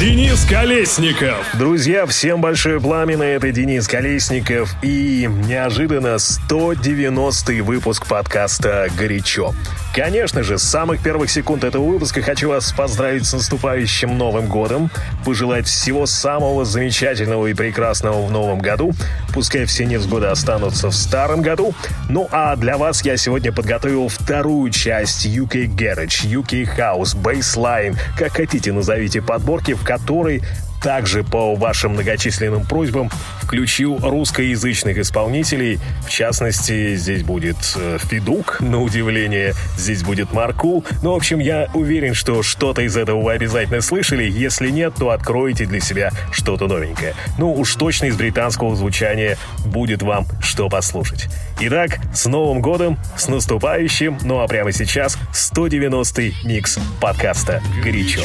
Денис Колесников. Друзья, всем большое пламя, это Денис Колесников и неожиданно 190-й выпуск подкаста «Горячо». Конечно же, с самых первых секунд этого выпуска хочу вас поздравить с наступающим Новым Годом, пожелать всего самого замечательного и прекрасного в Новом году, пускай все невзгоды останутся в Старом году. Ну а для вас я сегодня подготовил вторую часть UK Garage, UK House, Baseline, как хотите назовите подборки, в которой также по вашим многочисленным просьбам включил русскоязычных исполнителей. В частности, здесь будет э, Федук, на удивление, здесь будет Маркул. Ну, в общем, я уверен, что что-то из этого вы обязательно слышали. Если нет, то откроете для себя что-то новенькое. Ну, уж точно из британского звучания будет вам что послушать. Итак, с Новым годом, с наступающим, ну а прямо сейчас 190-й микс подкаста «Горячо».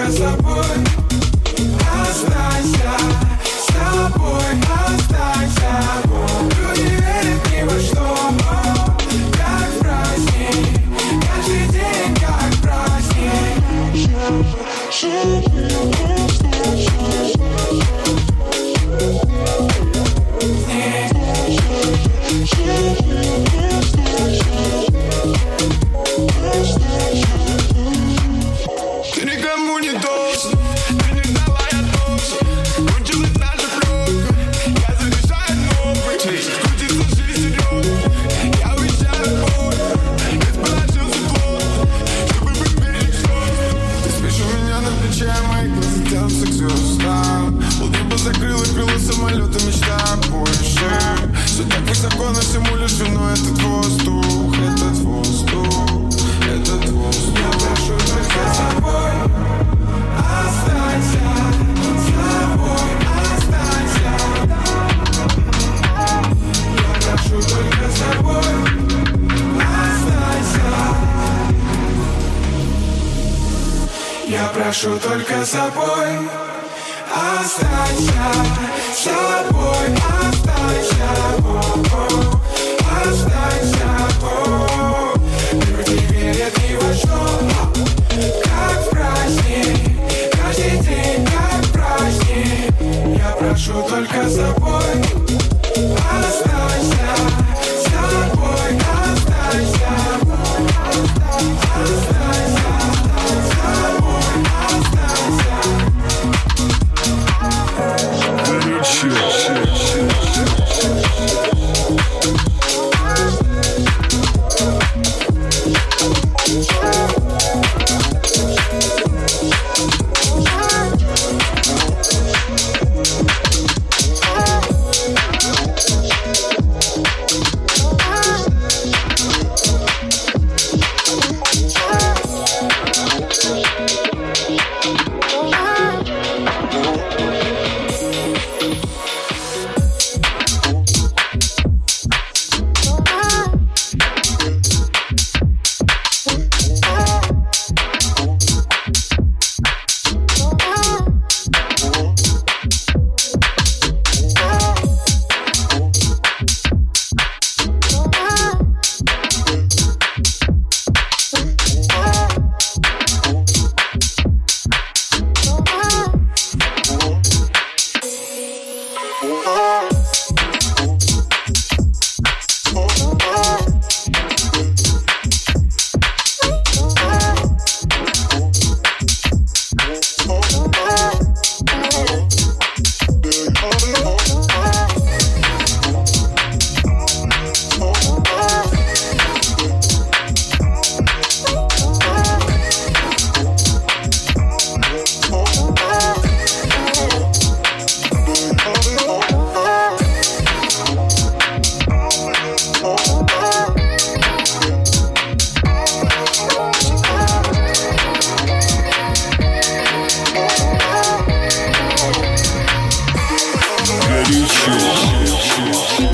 Casa Boy. Thank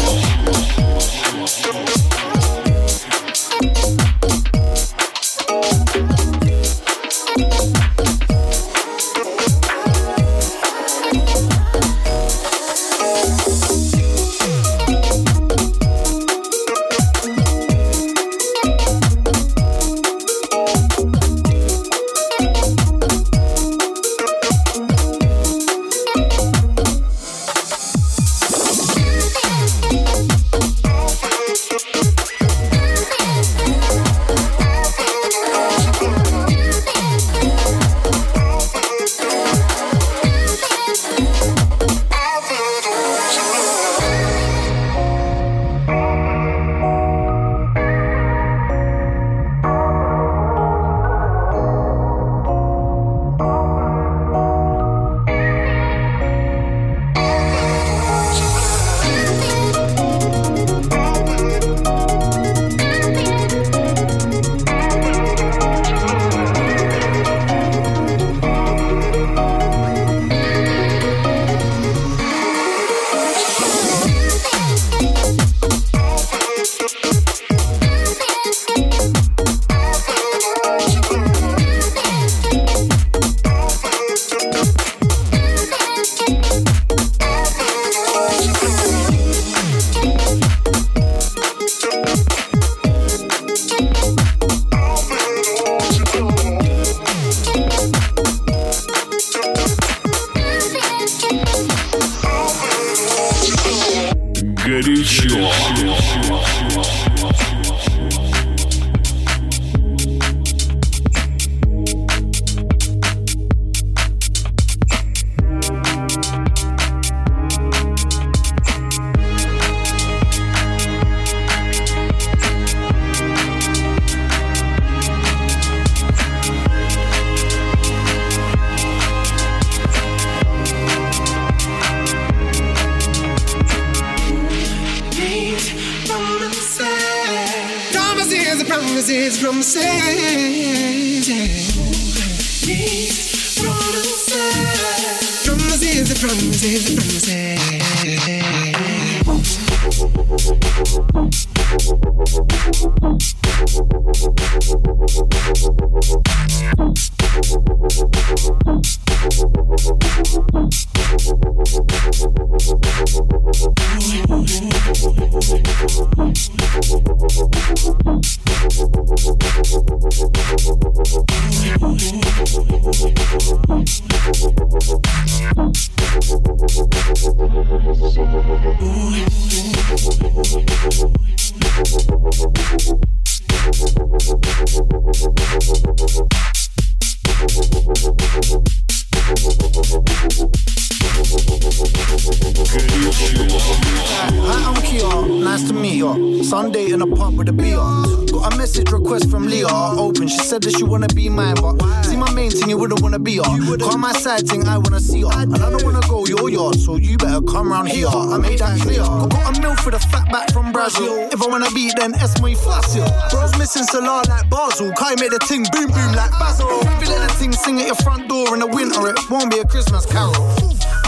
Basel. Kai make the ting boom boom like Basil. Let the ting sing at your front door in the winter, it won't be a Christmas carol.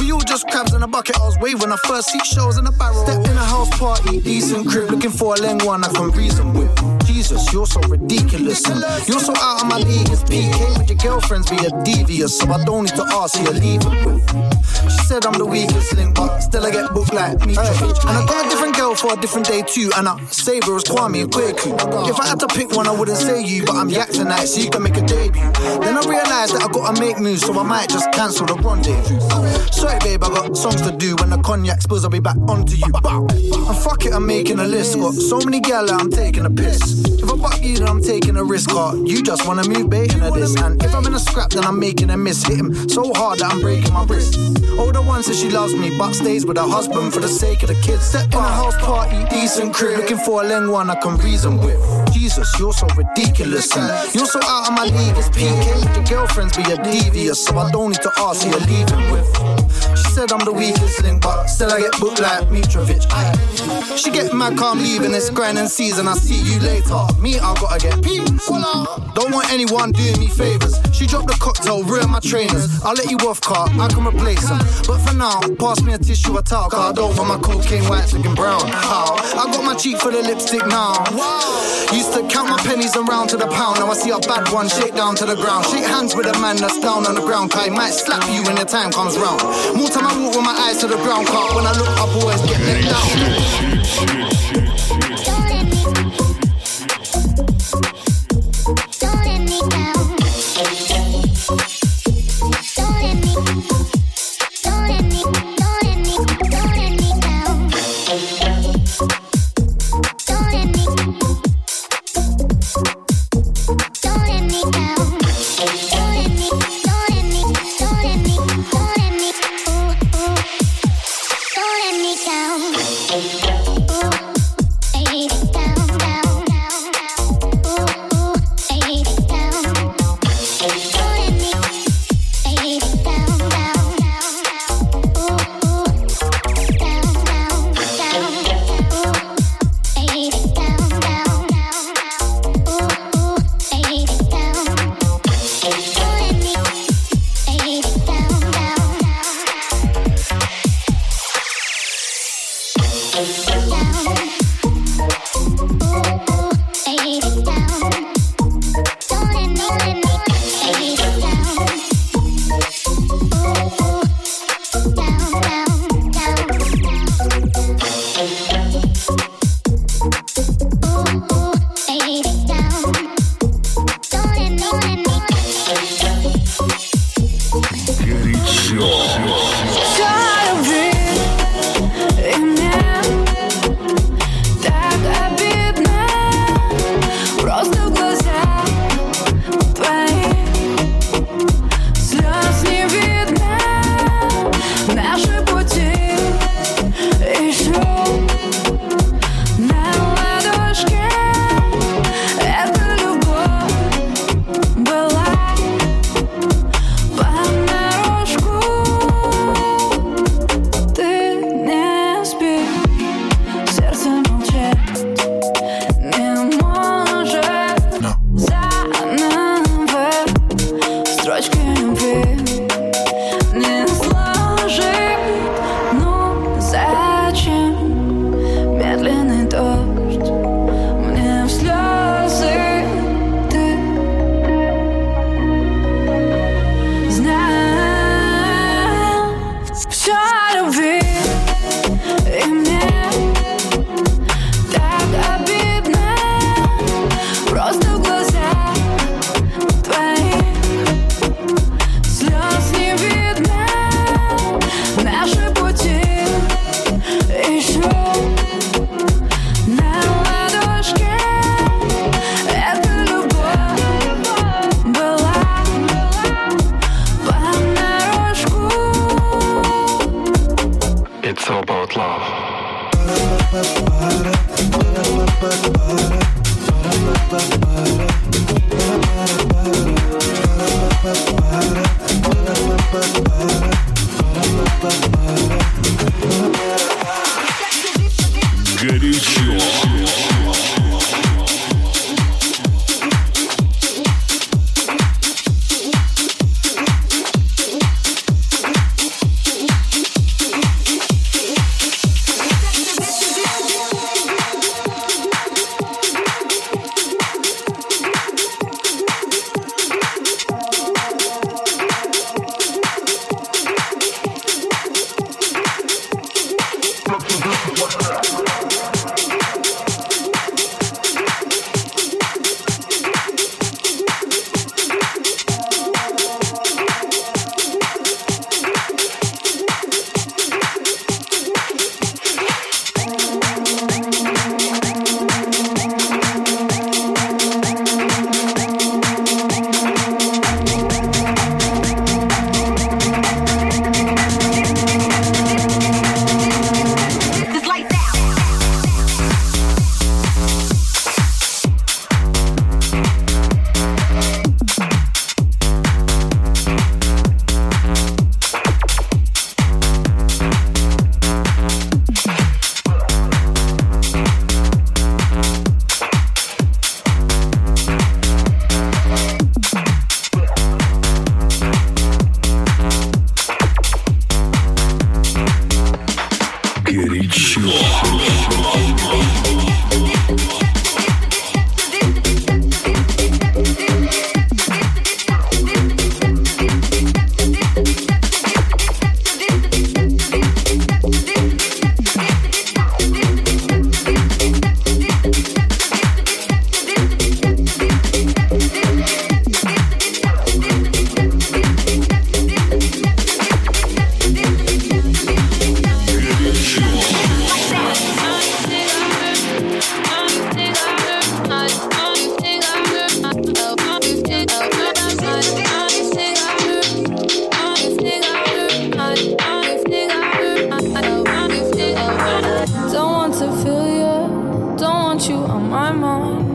We all just crabs in a bucket. I was waving I first see shows in a barrel. Step in a house party, decent crib, looking for a leng one I can reason with. Jesus, you're so ridiculous. And you're so out of my league. It's PK with your girlfriends be a devious, so I don't need to ask you a leave it with. She said I'm the weakest link, but still I get booked like me. And I got a different girl for a different day too. And I save her as Kwame and Kwaku. If I had to pick one, I wouldn't say you, but I'm yak tonight, so you can make a debut. Then I realized that I gotta make moves, so I might just cancel the rendezvous. Sorry, babe, I got songs to do. When the cognac spills, I'll be back onto you. And fuck it, I'm making a list. Got so many gal I'm taking a piss. If I buck you, then I'm taking a risk. Car. You just wanna move bait into this. And if I'm in a scrap, then I'm making a miss. Hit him so hard that I'm breaking my wrist. Older one says she loves me, but stays with her husband for the sake of the kids. Step in a house party, decent crib. Looking for a leng one I can reason with. Jesus, you're so ridiculous. And you're so out of my league. It's PK. Your girlfriends be a devious, so I don't need to ask who you're leaving with. She said I'm the weakest link, but still I get booked like Mitrovic. Aye. She get mad, calm leaving this grinding season. I'll see you later. Me, I gotta get peace. Don't want anyone doing me favors. She dropped the cocktail, ruined my trainers. I'll let you off, car, I can replace them. But for now, pass me a tissue, a towel. I don't want my cocaine white looking brown. How? I got my cheek for the lipstick now. Used to count my pennies around to the pound. Now I see a bad one, shake down to the ground. Shake hands with a man that's down on the ground. Kai might slap you when the time comes round. More time I walk with my eyes to the ground, car. When I look up, always get let down.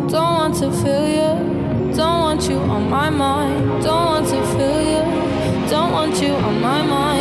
Don't want to feel you. Don't want you on my mind. Don't want to feel you. Don't want you on my mind.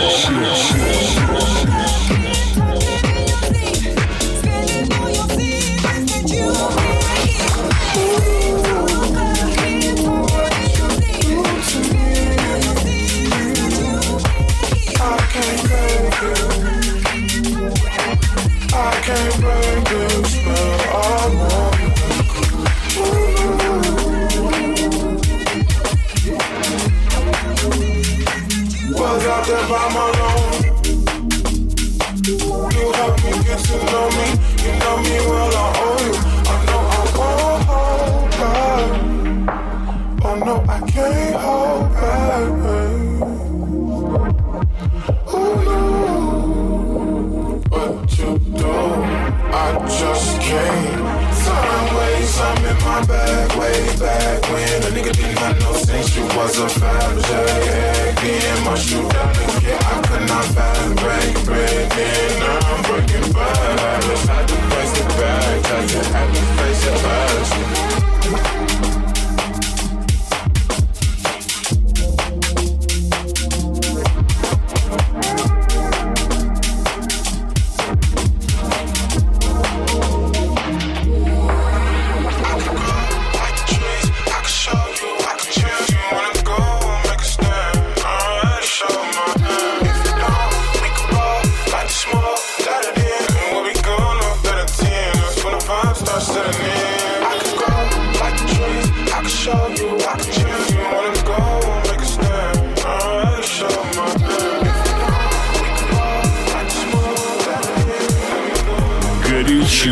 Sure, sure, sure, was a fabric. Again, once you done again, I could not fathom break bread. Then I'm breaking bad habits. Had to face the back, I to, had to face the back. Горячо.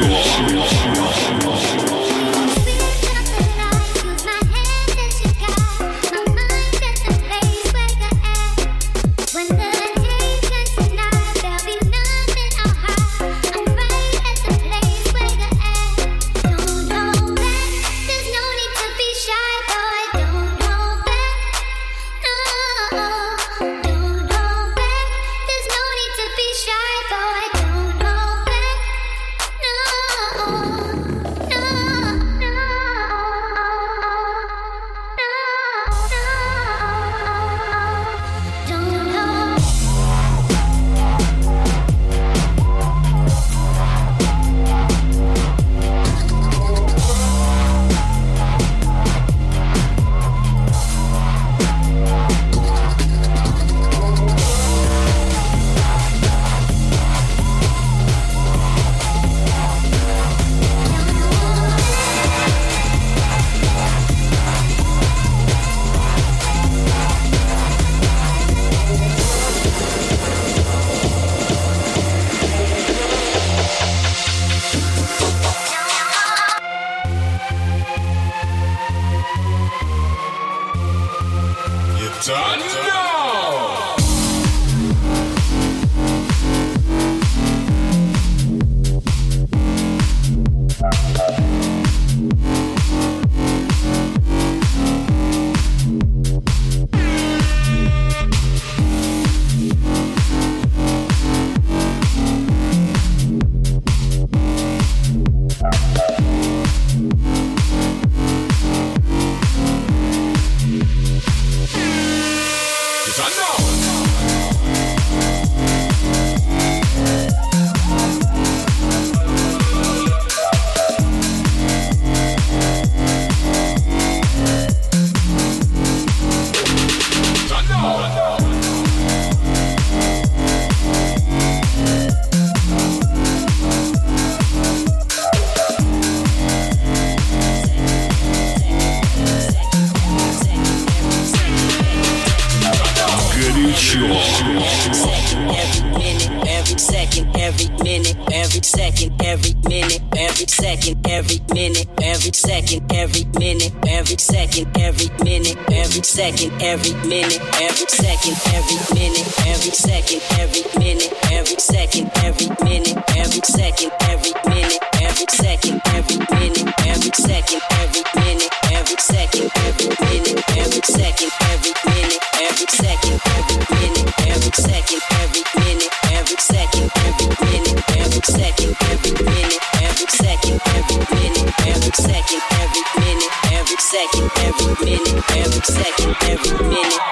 second, every minute, every second, every minute, every second, every minute, every second, every minute, every second, every minute, every second, every minute, every second, every minute, every second, every minute, every second, every minute, every second, every minute, every second, every minute, every second, every minute, every second, every minute, every second, every minute, every second, every minute, every second, every second, every minute.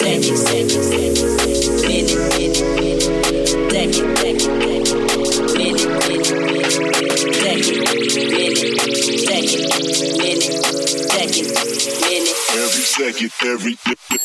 Every second. Okay.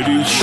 Time.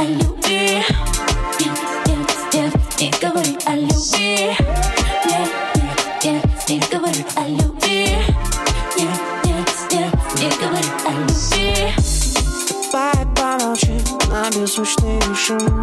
о любви. Нет, не говори о любви. Нет, нет, не говори о любви. Нет, нет, не говори о любви. Давай помолчим на беззвучный шум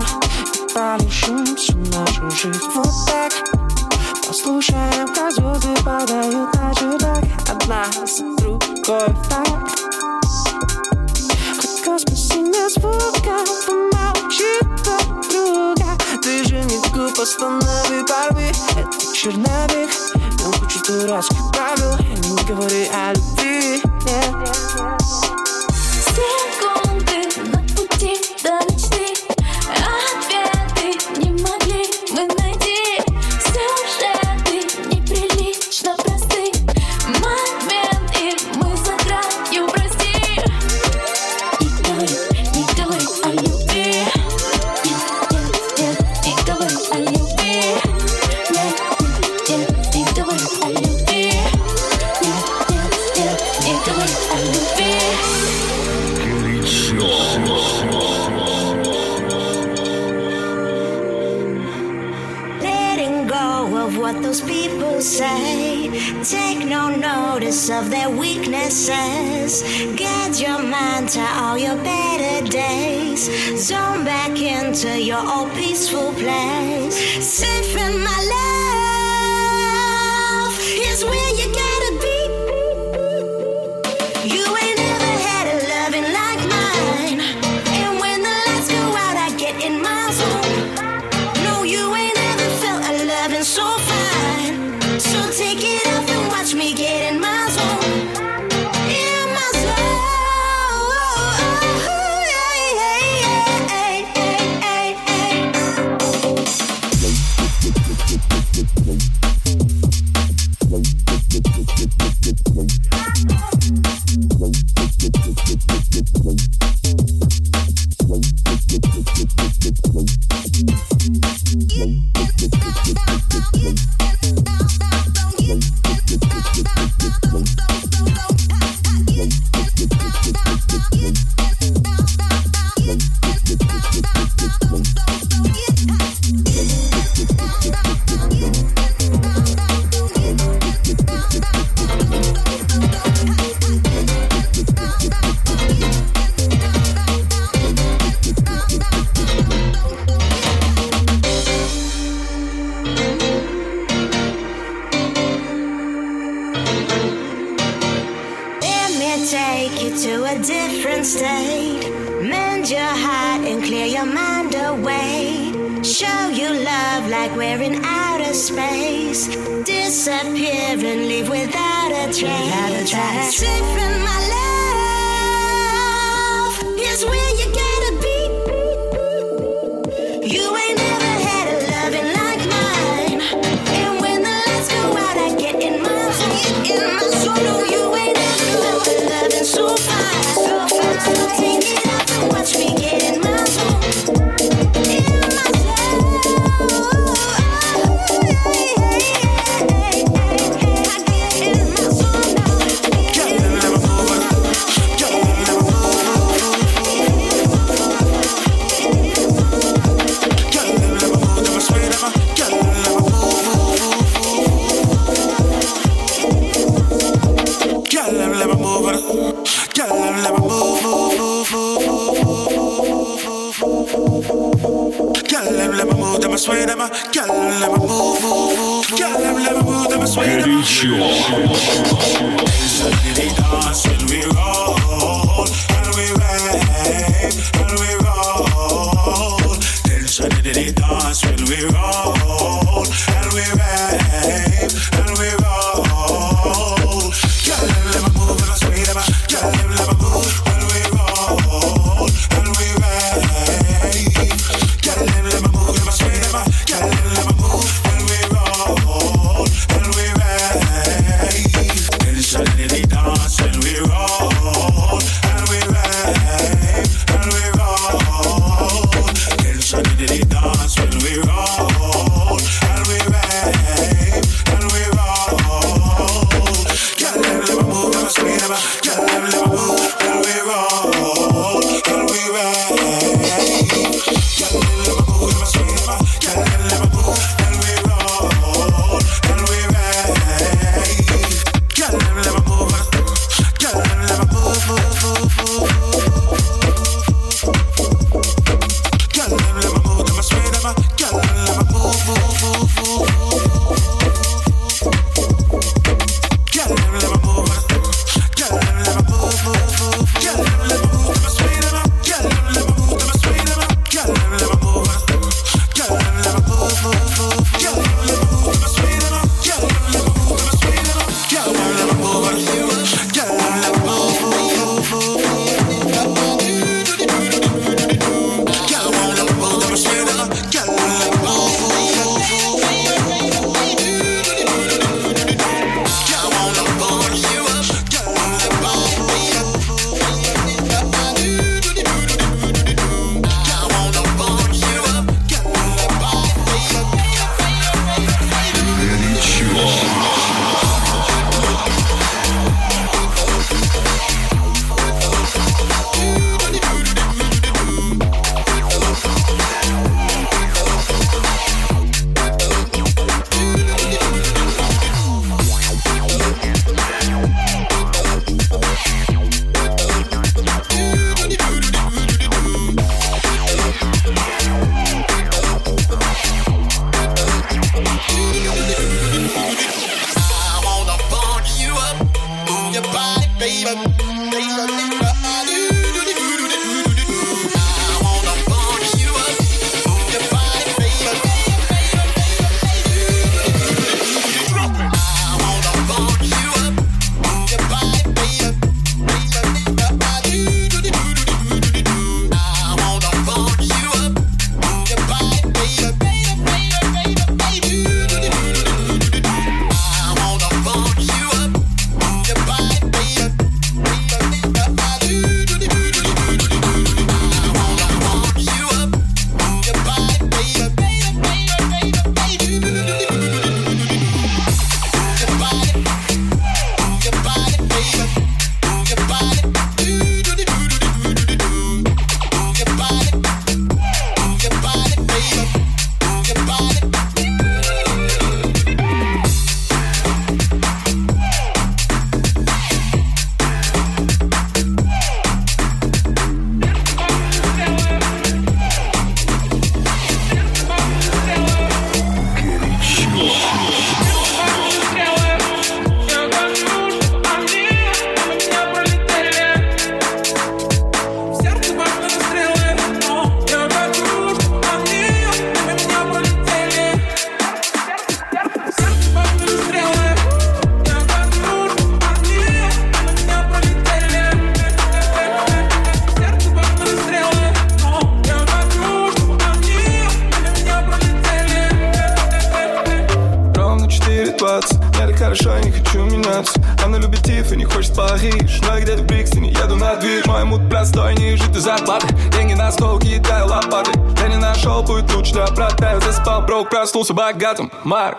богатым. Марк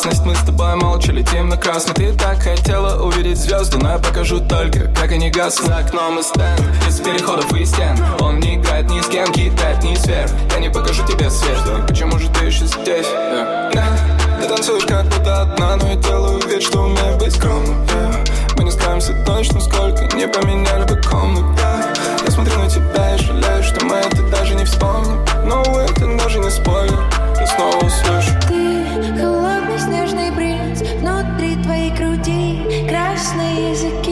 опасность. Мы с тобой молча летим на красный. Ты так хотела увидеть звезды Но я покажу только, как они гаснут. За окном и стенд, из переходов и стен. Он не играет ни с кем, кидает ни сфер Я не покажу тебе свет. Почему же ты еще здесь? Yeah. Yeah. Ты танцуешь как будто одна Но я делаю вид, что умею быть скромным. Yeah. Мы не скроемся точно сколько Не поменяли бы комнату. Yeah. Я смотрю на тебя и жалею, что мы это даже не вспомним. Но это даже не спойлер Я снова услышу. Ты холодный снежный принц. Внутри твоей груди красные языки